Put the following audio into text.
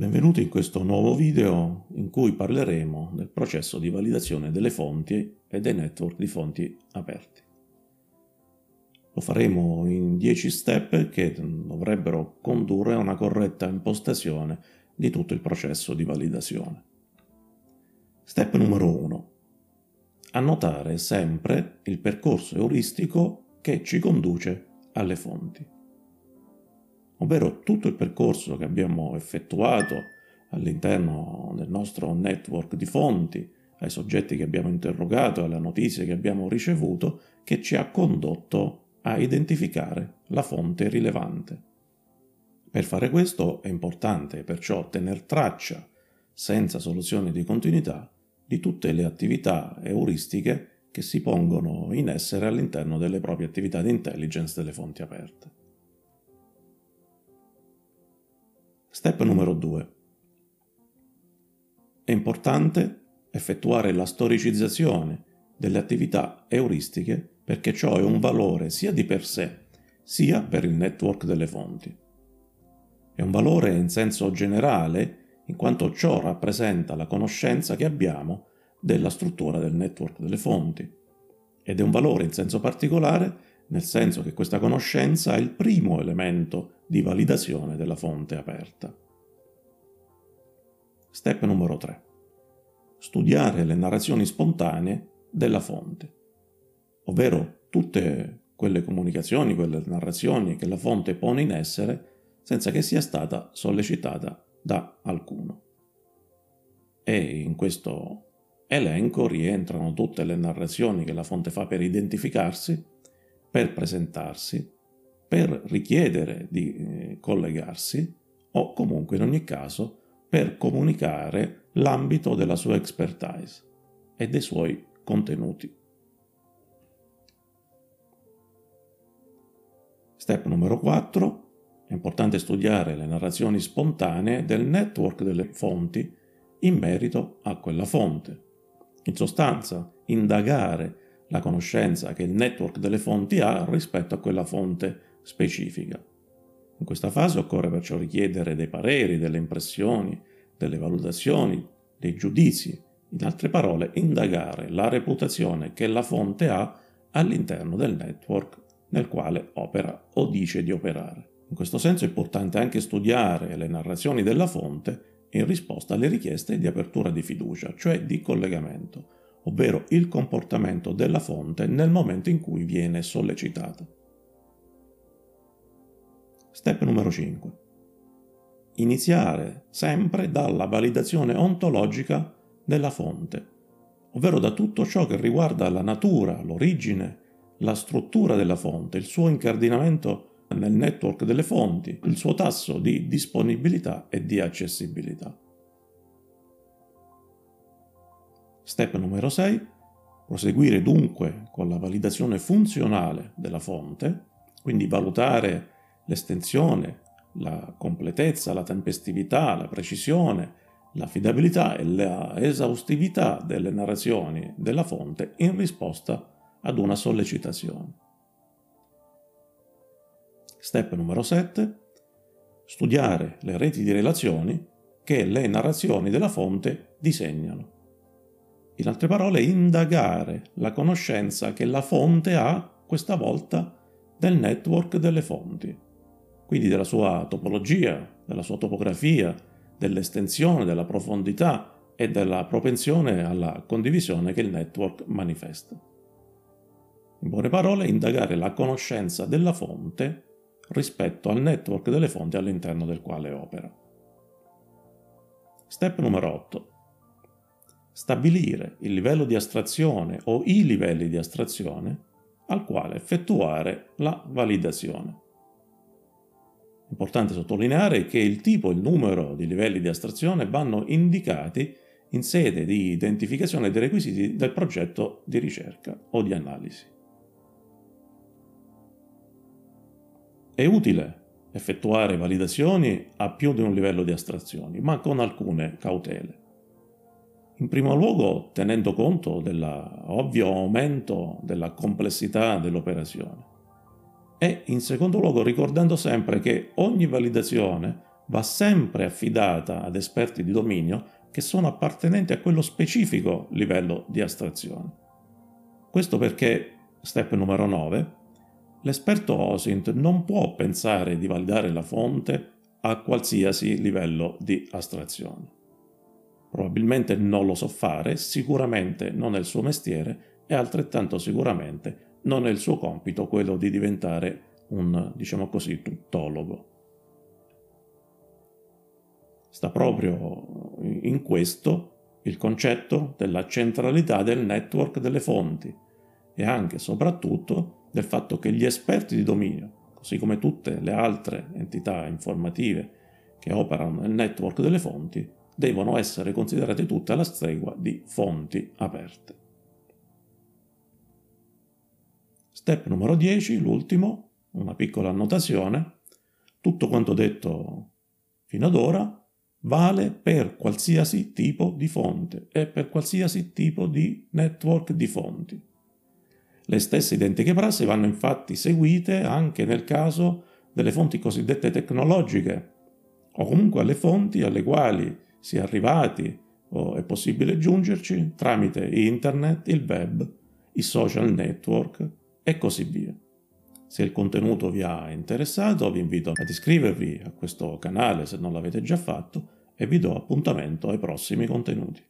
Benvenuti in questo nuovo video in cui parleremo del processo di validazione delle fonti e dei network di fonti aperti. Lo faremo in 10 step che dovrebbero condurre a una corretta impostazione di tutto il processo di validazione. Step numero 1. Annotare sempre il percorso euristico che ci conduce alle fonti ovvero tutto il percorso che abbiamo effettuato all'interno del nostro network di fonti, ai soggetti che abbiamo interrogato, alle notizie che abbiamo ricevuto, che ci ha condotto a identificare la fonte rilevante. Per fare questo è importante perciò tener traccia, senza soluzioni di continuità, di tutte le attività euristiche che si pongono in essere all'interno delle proprie attività di intelligence delle fonti aperte. Step numero 2. È importante effettuare la storicizzazione delle attività euristiche perché ciò è un valore sia di per sé, sia per il network delle fonti. È un valore in senso generale in quanto ciò rappresenta la conoscenza che abbiamo della struttura del network delle fonti ed è un valore in senso particolare nel senso che questa conoscenza è il primo elemento di validazione della fonte aperta. Step numero 3. Studiare le narrazioni spontanee della fonte, ovvero tutte quelle comunicazioni, quelle narrazioni che la fonte pone in essere senza che sia stata sollecitata da alcuno. E in questo elenco rientrano tutte le narrazioni che la fonte fa per identificarsi, per presentarsi, per richiedere di eh, collegarsi o comunque in ogni caso per comunicare l'ambito della sua expertise e dei suoi contenuti. Step numero 4. È importante studiare le narrazioni spontanee del network delle fonti in merito a quella fonte. In sostanza, indagare la conoscenza che il network delle fonti ha rispetto a quella fonte specifica. In questa fase occorre perciò richiedere dei pareri, delle impressioni, delle valutazioni, dei giudizi, in altre parole indagare la reputazione che la fonte ha all'interno del network nel quale opera o dice di operare. In questo senso è importante anche studiare le narrazioni della fonte in risposta alle richieste di apertura di fiducia, cioè di collegamento, ovvero il comportamento della fonte nel momento in cui viene sollecitata. Step numero 5. Iniziare sempre dalla validazione ontologica della fonte, ovvero da tutto ciò che riguarda la natura, l'origine, la struttura della fonte, il suo incardinamento nel network delle fonti, il suo tasso di disponibilità e di accessibilità. Step numero 6. Proseguire dunque con la validazione funzionale della fonte, quindi valutare l'estensione, la completezza, la tempestività, la precisione, l'affidabilità e l'esaustività delle narrazioni della fonte in risposta ad una sollecitazione. Step numero 7. Studiare le reti di relazioni che le narrazioni della fonte disegnano. In altre parole, indagare la conoscenza che la fonte ha, questa volta, del network delle fonti, quindi della sua topologia, della sua topografia, dell'estensione, della profondità e della propensione alla condivisione che il network manifesta. In buone parole, indagare la conoscenza della fonte rispetto al network delle fonti all'interno del quale opera. Step numero 8 stabilire il livello di astrazione o i livelli di astrazione al quale effettuare la validazione. Importante sottolineare che il tipo e il numero di livelli di astrazione vanno indicati in sede di identificazione dei requisiti del progetto di ricerca o di analisi. È utile effettuare validazioni a più di un livello di astrazioni, ma con alcune cautele. In primo luogo tenendo conto dell'ovvio aumento della complessità dell'operazione e in secondo luogo ricordando sempre che ogni validazione va sempre affidata ad esperti di dominio che sono appartenenti a quello specifico livello di astrazione. Questo perché, step numero 9, l'esperto OSINT non può pensare di validare la fonte a qualsiasi livello di astrazione. Probabilmente non lo so fare, sicuramente non è il suo mestiere e altrettanto sicuramente non è il suo compito quello di diventare un, diciamo così, tuttologo. Sta proprio in questo il concetto della centralità del network delle fonti e anche e soprattutto del fatto che gli esperti di dominio, così come tutte le altre entità informative che operano nel network delle fonti, devono essere considerate tutte alla stregua di fonti aperte. Step numero 10, l'ultimo, una piccola annotazione. Tutto quanto detto fino ad ora vale per qualsiasi tipo di fonte e per qualsiasi tipo di network di fonti. Le stesse identiche prassi vanno infatti seguite anche nel caso delle fonti cosiddette tecnologiche o comunque alle fonti alle quali si è arrivati o è possibile giungerci tramite internet, il web, i social network e così via. Se il contenuto vi ha interessato vi invito ad iscrivervi a questo canale se non l'avete già fatto e vi do appuntamento ai prossimi contenuti.